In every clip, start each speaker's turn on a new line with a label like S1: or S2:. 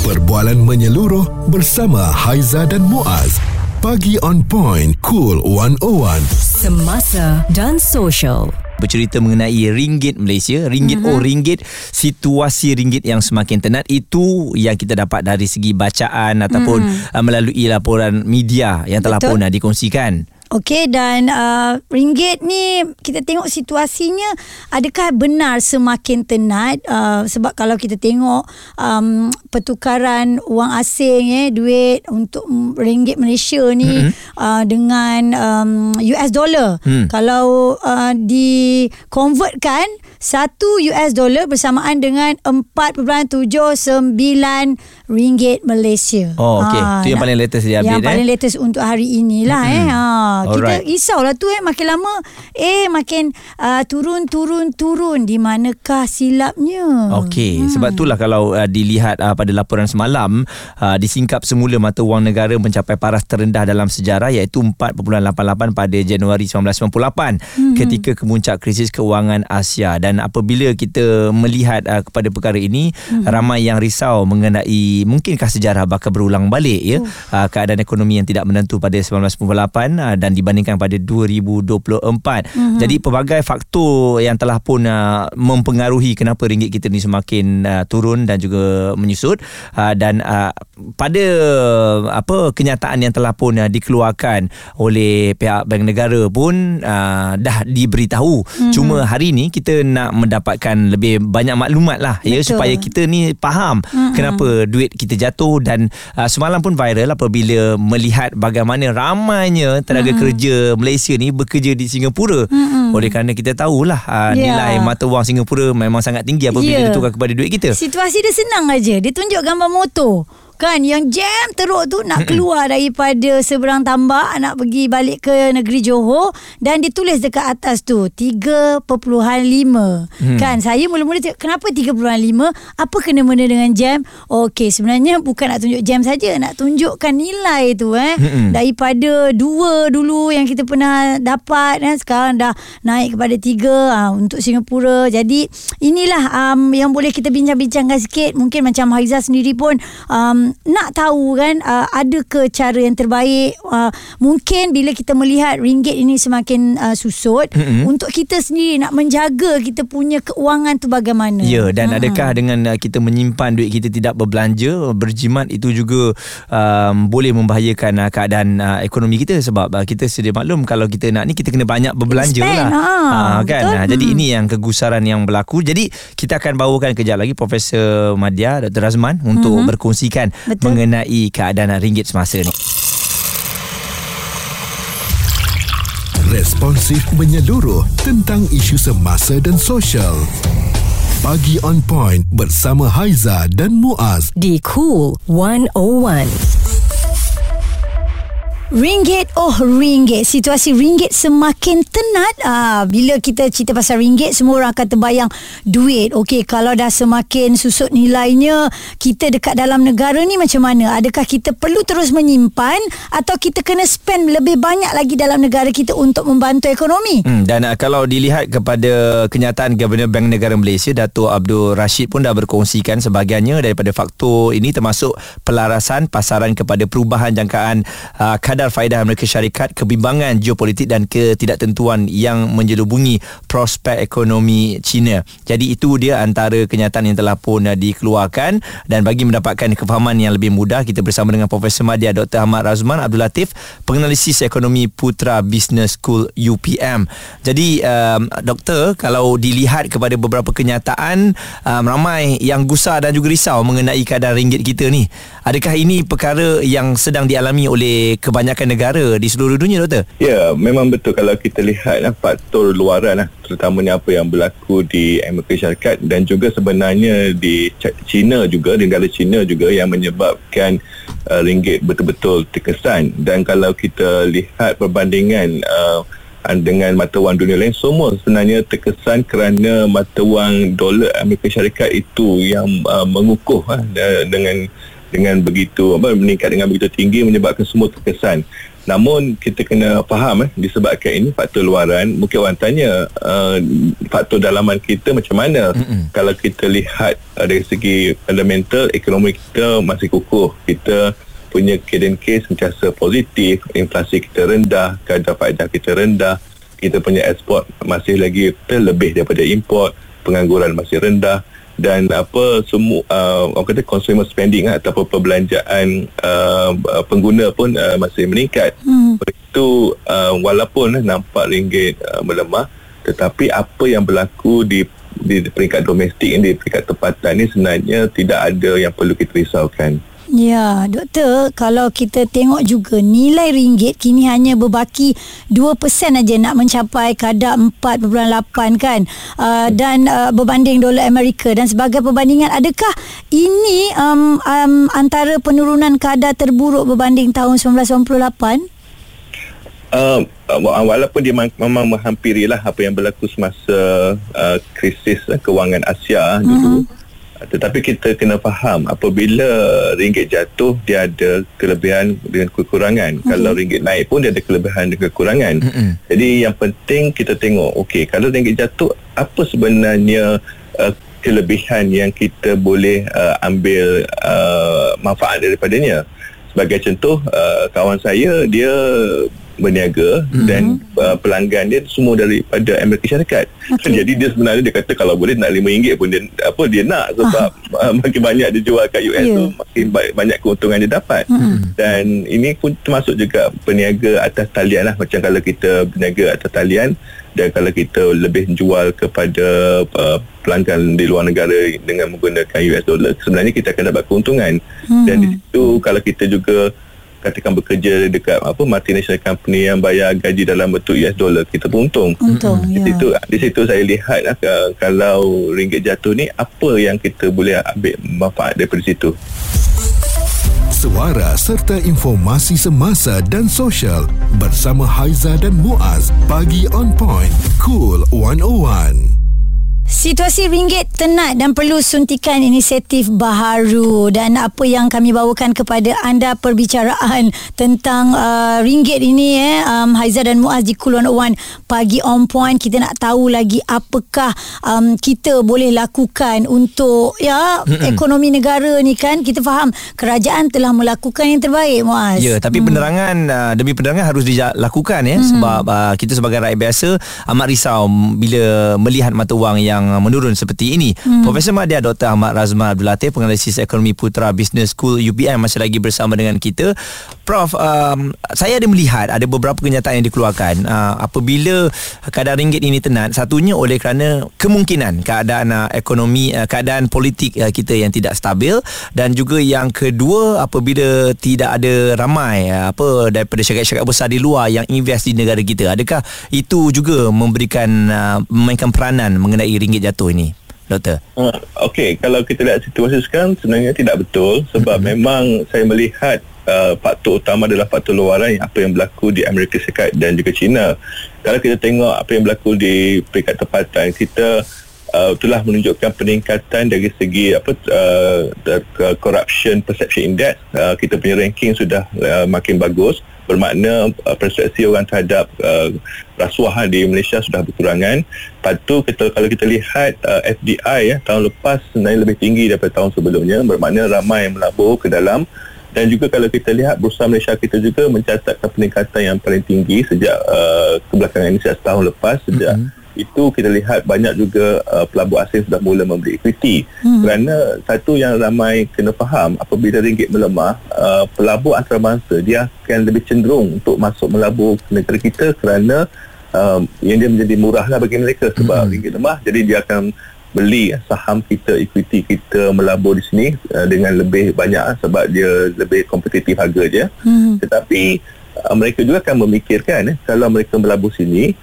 S1: Perbualan menyeluruh bersama Haiza dan Muaz. Pagi on point, cool 101.
S2: Semasa dan social
S3: bercerita mengenai ringgit Malaysia, ringgit mm-hmm. oh ringgit, situasi ringgit yang semakin tenat itu yang kita dapat dari segi bacaan ataupun mm-hmm. melalui laporan media yang telah Betul. pun uh, dikongsikan.
S4: Okey dan uh, ringgit ni kita tengok situasinya adakah benar semakin tenat uh, sebab kalau kita tengok um, pertukaran wang asing eh duit untuk ringgit Malaysia ni mm-hmm. uh, dengan um, US dollar mm. kalau uh, di convertkan 1 US dollar bersamaan dengan 4.79 ringgit Malaysia.
S3: Oh okey uh, tu yang paling latest dia
S4: update
S3: Yang
S4: eh? paling latest untuk hari inilah mm-hmm. eh. Ha kita risaulah tu eh makin lama eh makin uh, turun turun turun di manakah silapnya
S3: okey hmm. sebab itulah kalau uh, dilihat uh, pada laporan semalam uh, disingkap semula mata wang negara mencapai paras terendah dalam sejarah iaitu 4.88 pada Januari 1998 hmm. ketika kemuncak krisis keuangan Asia dan apabila kita melihat uh, kepada perkara ini hmm. ramai yang risau mengenai mungkinkah sejarah bakal berulang balik ya uh. Uh, keadaan ekonomi yang tidak menentu pada 1998 uh, dan dibandingkan pada 2024. Mm-hmm. Jadi pelbagai faktor yang telah pun uh, mempengaruhi kenapa ringgit kita ni semakin uh, turun dan juga menyusut uh, dan uh, pada apa kenyataan yang telah pun uh, dikeluarkan oleh pihak bank negara pun uh, dah diberitahu. Mm-hmm. Cuma hari ni kita nak mendapatkan lebih banyak maklumat lah ya supaya kita ni faham mm-hmm. kenapa duit kita jatuh dan uh, semalam pun viral apabila melihat bagaimana ramainya tenaga mm-hmm. kerja Malaysia ni bekerja di Singapura. Mm-hmm. Oleh kerana kita tahulah uh, yeah. nilai mata wang Singapura memang sangat tinggi apabila yeah. ditukar kepada duit kita.
S4: Situasi dia senang aja. Dia tunjuk gambar motor kan? Yang jam teruk tu nak keluar daripada seberang tambak nak pergi balik ke negeri Johor dan ditulis dekat atas tu 3.5 hmm. kan? Saya mula-mula cakap kenapa 3.5 apa kena-mena dengan jam? Okey sebenarnya bukan nak tunjuk jam saja nak tunjukkan nilai tu eh. Hmm. daripada dua dulu yang kita pernah dapat kan sekarang dah naik kepada tiga ha, untuk Singapura. Jadi inilah um, yang boleh kita bincang-bincangkan sikit. Mungkin macam Haiza sendiri pun um, nak tahu kan uh, ada ke cara yang terbaik uh, mungkin bila kita melihat ringgit ini semakin uh, susut mm-hmm. untuk kita sendiri nak menjaga kita punya keuangan tu bagaimana
S3: ya dan hmm. adakah dengan uh, kita menyimpan duit kita tidak berbelanja berjimat itu juga um, boleh membahayakan uh, keadaan uh, ekonomi kita sebab uh, kita sedia maklum kalau kita nak ni kita kena banyak berbelanja Spend, lah ha, uh, kan uh, jadi hmm. ini yang kegusaran yang berlaku jadi kita akan bawakan kejap lagi Profesor Madya Dr. Razman untuk hmm. berkongsikan Betul. mengenai keadaan ringgit semasa ni.
S1: Responsif menyeluruh tentang isu semasa dan sosial. Pagi on point bersama Haiza dan Muaz
S2: di Cool 101.
S4: Ringgit, oh ringgit. Situasi ringgit semakin tenat. Ah, bila kita cerita pasal ringgit, semua orang akan terbayang duit. Okey, kalau dah semakin susut nilainya, kita dekat dalam negara ni macam mana? Adakah kita perlu terus menyimpan atau kita kena spend lebih banyak lagi dalam negara kita untuk membantu ekonomi?
S3: Hmm, dan uh, kalau dilihat kepada kenyataan Governor Bank Negara Malaysia, Dato' Abdul Rashid pun dah berkongsikan sebahagiannya daripada faktor ini termasuk pelarasan pasaran kepada perubahan jangkaan uh, kadar kadar faedah Amerika Syarikat, kebimbangan geopolitik dan ketidaktentuan yang menjelubungi prospek ekonomi China. Jadi itu dia antara kenyataan yang telah pun uh, dikeluarkan dan bagi mendapatkan kefahaman yang lebih mudah kita bersama dengan Profesor Madya Dr. Ahmad Razman Abdul Latif, penganalisis ekonomi Putra Business School UPM. Jadi um, doktor kalau dilihat kepada beberapa kenyataan um, ramai yang gusar dan juga risau mengenai kadar ringgit kita ni. Adakah ini perkara yang sedang dialami oleh kebanyakan kebanyakan negara di seluruh dunia doktor?
S5: Ya, memang betul kalau kita lihat lah, faktor luaran lah, terutamanya apa yang berlaku di Amerika Syarikat dan juga sebenarnya di China juga, di negara China juga yang menyebabkan uh, ringgit betul-betul terkesan dan kalau kita lihat perbandingan uh, dengan mata wang dunia lain semua sebenarnya terkesan kerana mata wang dolar Amerika Syarikat itu yang uh, mengukuh uh, dengan dengan begitu apa meningkat dengan begitu tinggi menyebabkan semua terkesan. Namun kita kena faham eh disebabkan ini faktor luaran. Mungkin orang tanya uh, faktor dalaman kita macam mana? Mm-mm. kalau kita lihat uh, dari segi fundamental ekonomi kita masih kukuh. Kita punya keden case sentiasa positif inflasi kita rendah kadar faedah kita rendah kita punya ekspor masih lagi lebih daripada import pengangguran masih rendah dan apa semua uh, orang kata consumer spending uh, ataupun perbelanjaan uh, pengguna pun uh, masih meningkat. Hmm. Itu uh, walaupun uh, nampak ringgit uh, melemah tetapi apa yang berlaku di di peringkat domestik ini di peringkat tempatan ini sebenarnya tidak ada yang perlu kita risaukan.
S4: Ya, doktor, kalau kita tengok juga nilai ringgit kini hanya berbaki 2% aja nak mencapai kadar 4.8 kan. Uh, dan uh, berbanding dolar Amerika dan sebagai perbandingan adakah ini um, um, antara penurunan kadar terburuk berbanding tahun 1998?
S5: Uh, walaupun dia memang menghampirilah apa yang berlaku semasa uh, krisis uh, kewangan Asia uh-huh. Tetapi kita kena faham apabila ringgit jatuh dia ada kelebihan dengan kekurangan mm-hmm. kalau ringgit naik pun dia ada kelebihan dan kekurangan mm-hmm. jadi yang penting kita tengok okey kalau ringgit jatuh apa sebenarnya uh, kelebihan yang kita boleh uh, ambil uh, manfaat daripadanya sebagai contoh uh, kawan saya dia berniaga mm-hmm. dan uh, pelanggan dia semua daripada Amerika Syarikat. Okay. Jadi dia sebenarnya dia kata kalau boleh nak RM5 pun dia apa dia nak sebab uh, makin banyak dia jual kat US yeah. tu makin banyak keuntungan dia dapat. Mm-hmm. Dan ini pun termasuk juga peniaga atas talian lah macam kalau kita berniaga atas talian dan kalau kita lebih jual kepada uh, pelanggan di luar negara dengan menggunakan US dollar sebenarnya kita akan dapat keuntungan. Mm-hmm. Dan di situ kalau kita juga katakan bekerja dekat apa multinational company yang bayar gaji dalam bentuk US dollar kita pun untung.
S4: Untung.
S5: Di ya. situ di situ saya lihat lah, kalau ringgit jatuh ni apa yang kita boleh ambil manfaat daripada situ.
S1: Suara serta informasi semasa dan sosial bersama Haiza dan Muaz bagi on point cool 101.
S4: Situasi ringgit tenat dan perlu suntikan inisiatif baharu dan apa yang kami bawakan kepada anda perbicaraan tentang uh, ringgit ini eh um, Haiza dan Muaz di Kulon Wan pagi on point kita nak tahu lagi apakah um, kita boleh lakukan untuk ya Mm-mm. ekonomi negara ni kan kita faham kerajaan telah melakukan yang terbaik Muaz.
S3: Ya tapi hmm. penerangan uh, demi penerangan harus dilakukan ya hmm. sebab uh, kita sebagai rakyat biasa amat risau bila melihat mata wang yang yang menurun seperti ini. Hmm. Profesor Madya Dr. Ahmad Razman Abdul Latif penganalisis ekonomi Putra Business School UBM masih lagi bersama dengan kita. Prof, um, saya ada melihat ada beberapa kenyataan yang dikeluarkan uh, apabila kadar ringgit ini tenat. Satunya oleh kerana kemungkinan keadaan uh, ekonomi uh, keadaan politik uh, kita yang tidak stabil dan juga yang kedua apabila tidak ada ramai uh, apa daripada syarikat-syarikat besar di luar yang invest di negara kita. Adakah itu juga memberikan uh, memainkan peranan mengenai ringgit ringgit jatuh ini doktor? Uh,
S5: okey kalau kita lihat situasi sekarang sebenarnya tidak betul sebab mm-hmm. memang saya melihat uh, faktor utama adalah faktor luaran apa yang berlaku di Amerika Syarikat dan juga China. Kalau kita tengok apa yang berlaku di peringkat tempatan kita uh, telah menunjukkan peningkatan dari segi apa uh, corruption perception index. Uh, kita punya ranking sudah uh, makin bagus bermakna uh, persepsi orang terhadap uh, rasuah di Malaysia sudah berkurangan. Lepas tu kita, kalau kita lihat uh, FDI ya, tahun lepas sebenarnya lebih tinggi daripada tahun sebelumnya bermakna ramai yang melabur ke dalam dan juga kalau kita lihat Bursa Malaysia kita juga mencatatkan peningkatan yang paling tinggi sejak uh, kebelakangan ini sejak tahun lepas sejak mm-hmm itu kita lihat banyak juga uh, pelabur asing sudah mula membeli equity hmm. kerana satu yang ramai kena faham apabila ringgit melemah uh, pelabur antarabangsa dia akan lebih cenderung untuk masuk melabur ke negara kita kerana um, yang dia menjadi murah lah bagi mereka sebab hmm. ringgit lemah jadi dia akan beli saham kita equity kita melabur di sini uh, dengan lebih banyak sebab dia lebih kompetitif harga dia hmm. tetapi uh, mereka juga akan memikirkan eh, kalau mereka melabur sini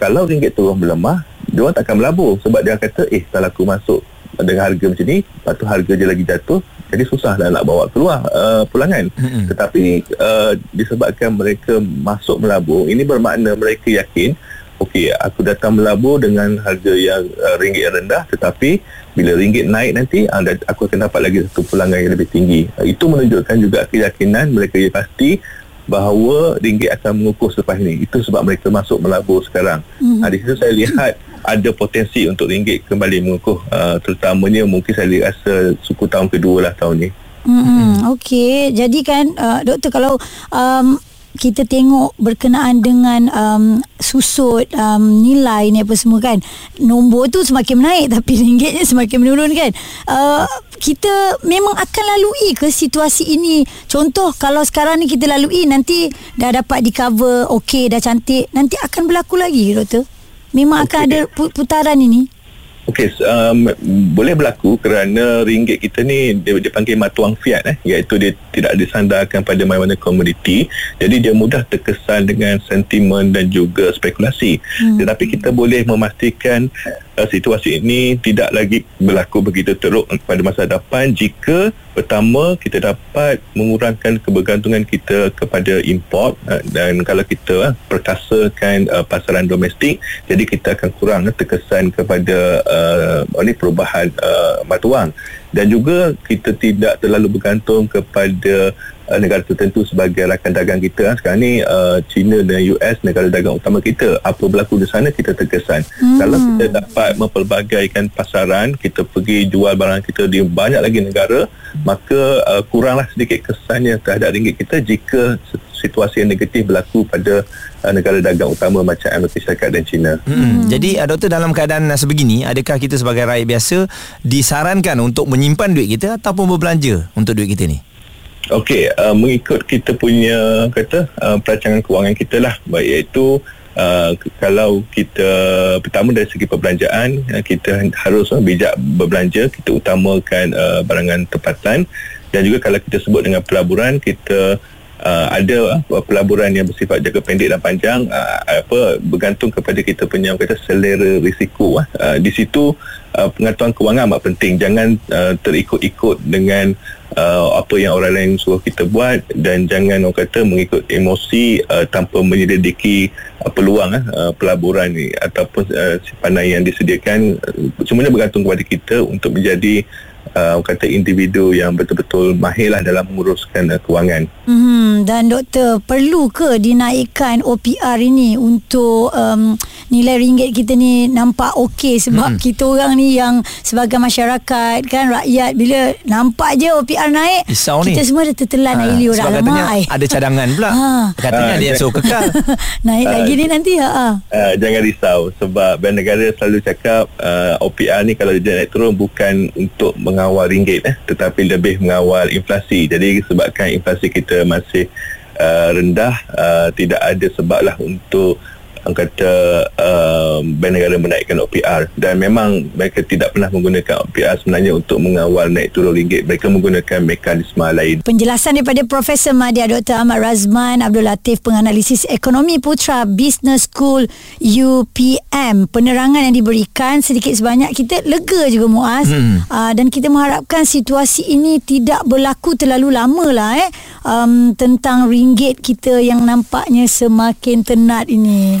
S5: kalau ringgit turun melemah dia orang takkan melabur sebab dia kata eh kalau aku masuk dengan harga macam ni lepas tu harga dia lagi jatuh jadi susah lah nak bawa keluar uh, pulangan. Mm-hmm. tetapi uh, disebabkan mereka masuk melabur ini bermakna mereka yakin okey aku datang melabur dengan harga yang uh, ringgit yang rendah tetapi bila ringgit naik nanti uh, aku akan dapat lagi satu pulangan yang lebih tinggi. Uh, itu menunjukkan juga keyakinan mereka yang pasti bahawa ringgit akan mengukuh selepas ini. Itu sebab mereka masuk melabur sekarang. Mm-hmm. Ha, di situ saya lihat ada potensi untuk ringgit kembali mengukuh. Uh, terutamanya mungkin saya rasa suku tahun kedua lah tahun ni.
S4: Hmm, Okey, jadi kan uh, doktor kalau um, kita tengok berkenaan dengan um, susut um, nilai ni apa semua kan nombor tu semakin menaik tapi ringgitnya semakin menurun kan. Uh, kita memang akan lalui ke situasi ini? Contoh kalau sekarang ni kita lalui nanti dah dapat di cover okey dah cantik nanti akan berlaku lagi doktor? Memang okay. akan ada putaran ini
S5: Okey, um, boleh berlaku kerana ringgit kita ni dia dipanggil matuang fiat eh iaitu dia tidak disandarkan pada mana-mana komoditi. Jadi dia mudah terkesan dengan sentimen dan juga spekulasi. Hmm. Tetapi kita boleh memastikan uh, situasi ini tidak lagi berlaku begitu teruk pada masa depan jika pertama kita dapat mengurangkan kebergantungan kita kepada import uh, dan kalau kita uh, perkasakan uh, pasaran domestik jadi kita akan kurang uh, terkesan kepada uh, ini perubahan uh, mata wang dan juga kita tidak terlalu bergantung kepada uh, negara tertentu sebagai rakan dagang kita sekarang ni uh, China dan US negara dagang utama kita apa berlaku di sana kita terkesan hmm. kalau kita dapat mempelbagaikan pasaran kita pergi jual barang kita di banyak lagi negara maka uh, kuranglah sedikit kesannya terhadap ringgit kita jika situasi yang negatif berlaku pada uh, negara dagang utama macam Amerika Syarikat dan China.
S3: Hmm. Hmm. Jadi uh, doktor dalam keadaan uh, sebegini adakah kita sebagai rakyat biasa disarankan untuk menyimpan duit kita ataupun berbelanja untuk duit kita ni?
S5: Okey, uh, mengikut kita punya kata uh, perancangan kewangan kita lah. Iaitu Uh, kalau kita pertama dari segi perbelanjaan uh, kita harus uh, bijak berbelanja kita utamakan uh, barangan tempatan. Dan juga kalau kita sebut dengan pelaburan kita uh, ada uh, pelaburan yang bersifat jangka pendek dan panjang uh, apa bergantung kepada kita punya kata selera risiko uh, di situ uh, pengetahuan kewangan amat penting. Jangan uh, terikut-ikut dengan uh, apa yang orang lain suruh kita buat dan jangan orang kata mengikut emosi uh, tanpa menyelidiki uh, peluang uh, pelaburan ni ataupun uh, simpanan yang disediakan. Uh, semuanya bergantung kepada kita untuk menjadi uh, kata individu yang betul-betul mahirlah dalam menguruskan uh, kewangan.
S4: Hmm, dan doktor perlu ke dinaikkan OPR ini untuk um, nilai ringgit kita ni nampak okey sebab hmm. kita orang ni yang sebagai masyarakat kan rakyat bila nampak je OPR naik
S3: Risau
S4: kita
S3: ni.
S4: semua dah tertelan ha, air liur dah lama
S3: ada cadangan pula. Ha. Katanya ha, dia suruh kekal.
S4: naik ha, lagi ni nanti ha. ha.
S5: Uh, jangan risau sebab Negara selalu cakap uh, OPR ni kalau dia naik turun bukan untuk mengawal ringgit eh tetapi lebih mengawal inflasi. Jadi sebabkan inflasi kita masih uh, rendah uh, tidak ada sebablah untuk orang kata uh, bank negara menaikkan OPR dan memang mereka tidak pernah menggunakan OPR sebenarnya untuk mengawal naik turun ringgit. Mereka menggunakan mekanisme lain.
S4: Penjelasan daripada Profesor Madya Dr. Ahmad Razman Abdul Latif penganalisis ekonomi putra Business School UPM penerangan yang diberikan sedikit sebanyak kita lega juga Muaz. Hmm. uh, dan kita mengharapkan situasi ini tidak berlaku terlalu lama lah eh. Um, tentang ringgit kita yang nampaknya semakin tenat ini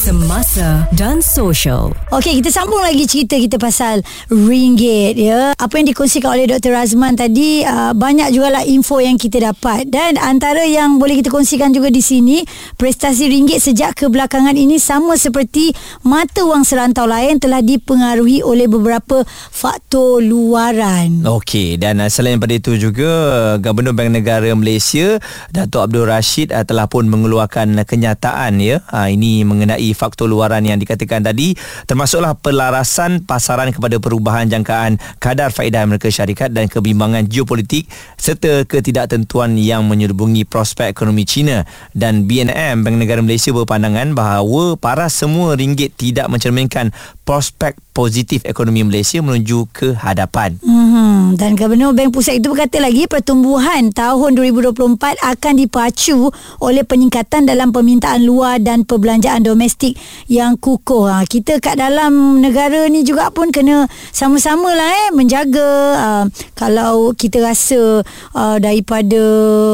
S2: Semasa dan Social.
S4: Okey, kita sambung lagi cerita kita pasal ringgit ya. Apa yang dikongsikan oleh Dr. Razman tadi uh, banyak jugalah info yang kita dapat dan antara yang boleh kita kongsikan juga di sini prestasi ringgit sejak kebelakangan ini sama seperti mata wang serantau lain telah dipengaruhi oleh beberapa faktor luaran.
S3: Okey, dan uh, selain daripada itu juga Gubernur Bank Negara Malaysia Datuk Abdul Rashid uh, telah pun mengeluarkan kenyataan ya. Uh, ini mengenai faktor luaran yang dikatakan tadi termasuklah pelarasan pasaran kepada perubahan jangkaan kadar faedah Amerika Syarikat dan kebimbangan geopolitik serta ketidaktentuan yang menyelubungi prospek ekonomi China dan BNM Bank Negara Malaysia berpandangan bahawa para semua ringgit tidak mencerminkan prospek positif ekonomi Malaysia menuju ke hadapan.
S4: Hmm, dan Gubernur Bank Pusat itu berkata lagi pertumbuhan tahun 2024 akan dipacu oleh peningkatan dalam permintaan luar dan perbelanjaan domestik yang kukuh. Ha, kita kat dalam negara ni juga pun kena sama-sama lah eh menjaga uh, kalau kita rasa uh, daripada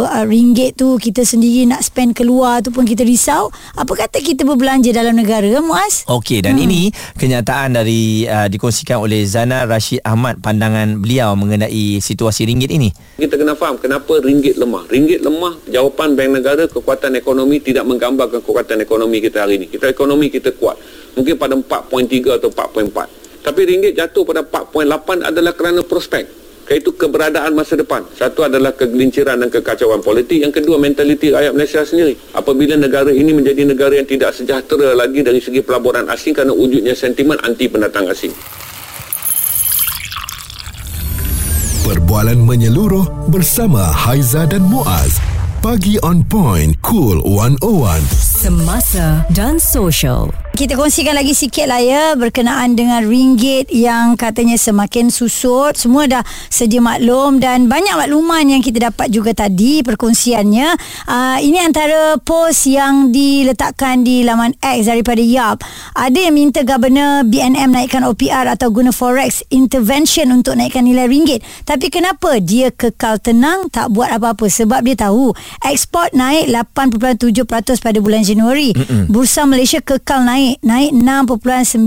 S4: uh, ringgit tu kita sendiri nak spend keluar tu pun kita risau. Apa kata kita berbelanja dalam negara, Muaz?
S3: Okey dan hmm. ini kenyataan dari uh, dikongsikan oleh Zana Rashid Ahmad pandangan beliau mengenai situasi ringgit ini.
S6: Kita kena faham kenapa ringgit lemah. Ringgit lemah jawapan Bank Negara kekuatan ekonomi tidak menggambarkan kekuatan ekonomi kita hari ini. Kita ekonomi kita kuat. Mungkin pada 4.3 atau 4.4. Tapi ringgit jatuh pada 4.8 adalah kerana prospek iaitu keberadaan masa depan. Satu adalah kegelinciran dan kekacauan politik. Yang kedua, mentaliti rakyat Malaysia sendiri. Apabila negara ini menjadi negara yang tidak sejahtera lagi dari segi pelaburan asing kerana wujudnya sentimen anti pendatang asing.
S1: Perbualan menyeluruh bersama Haiza dan Muaz. Pagi on point, cool 101.
S2: Semasa dan social.
S4: Kita kongsikan lagi sikit lah ya berkenaan dengan ringgit yang katanya semakin susut. Semua dah sedia maklum dan banyak makluman yang kita dapat juga tadi perkongsiannya. Uh, ini antara post yang diletakkan di laman X daripada YAP. Ada yang minta Governor BNM naikkan OPR atau guna Forex intervention untuk naikkan nilai ringgit. Tapi kenapa dia kekal tenang tak buat apa-apa? Sebab dia tahu ekspor naik 8.7% pada bulan Januari. Mm-mm. Bursa Malaysia kekal naik naik naik 6.9%.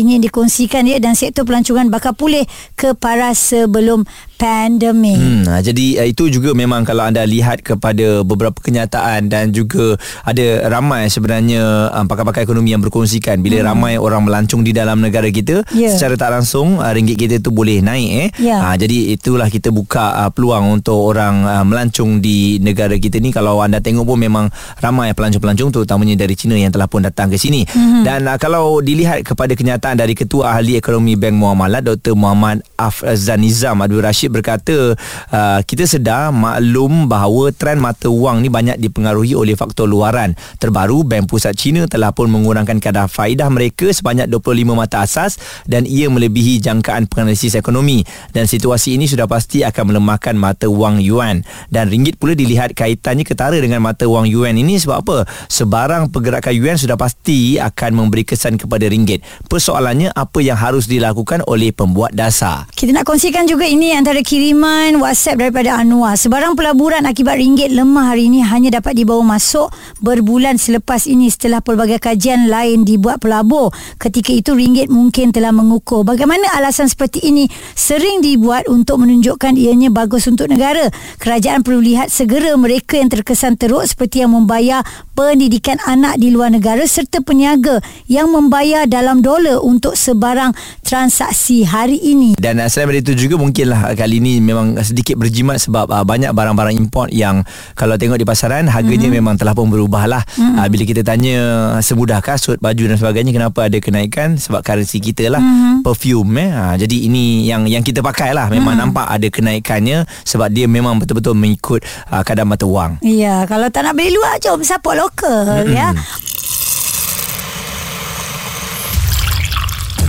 S4: Ini yang dikongsikan dia dan sektor pelancongan bakal pulih ke paras sebelum pandemik.
S3: Hmm, ha, jadi uh, itu juga memang kalau anda lihat kepada beberapa kenyataan dan juga ada ramai sebenarnya um, pakar-pakar ekonomi yang berkongsikan bila hmm. ramai orang melancong di dalam negara kita yeah. secara tak langsung uh, ringgit kita tu boleh naik eh. Yeah. Ha, jadi itulah kita buka uh, peluang untuk orang uh, melancong di negara kita ni kalau anda tengok pun memang ramai pelancong-pelancong terutamanya dari China yang telah pun datang ke sini. Hmm. Dan uh, kalau dilihat kepada kenyataan dari Ketua Ahli Ekonomi Bank Muamalat Dr. Muhammad Afzanizam Abdul Rashid Rashid berkata uh, kita sedar maklum bahawa trend mata wang ni banyak dipengaruhi oleh faktor luaran. Terbaru Bank Pusat China telah pun mengurangkan kadar faedah mereka sebanyak 25 mata asas dan ia melebihi jangkaan penganalisis ekonomi dan situasi ini sudah pasti akan melemahkan mata wang yuan dan ringgit pula dilihat kaitannya ketara dengan mata wang yuan ini sebab apa? Sebarang pergerakan yuan sudah pasti akan memberi kesan kepada ringgit. Persoalannya apa yang harus dilakukan oleh pembuat dasar?
S4: Kita nak kongsikan juga ini antara kiriman WhatsApp daripada Anwar. Sebarang pelaburan akibat ringgit lemah hari ini hanya dapat dibawa masuk berbulan selepas ini setelah pelbagai kajian lain dibuat pelabur. Ketika itu ringgit mungkin telah mengukur. Bagaimana alasan seperti ini sering dibuat untuk menunjukkan ianya bagus untuk negara. Kerajaan perlu lihat segera mereka yang terkesan teruk seperti yang membayar pendidikan anak di luar negara serta peniaga yang membayar dalam dolar untuk sebarang transaksi hari ini.
S3: Dan selain itu juga mungkinlah kali ini memang sedikit berjimat sebab uh, banyak barang-barang import yang kalau tengok di pasaran harganya mm-hmm. memang telah pun berubah lah. Mm-hmm. Uh, bila kita tanya semudah kasut, baju dan sebagainya kenapa ada kenaikan sebab currency kita lah mm-hmm. perfume eh. Uh, jadi ini yang yang kita pakai lah memang mm-hmm. nampak ada kenaikannya sebab dia memang betul-betul mengikut uh, kadar mata wang.
S4: Ya, kalau tak nak beli luar jom support lokal mm-hmm. ya.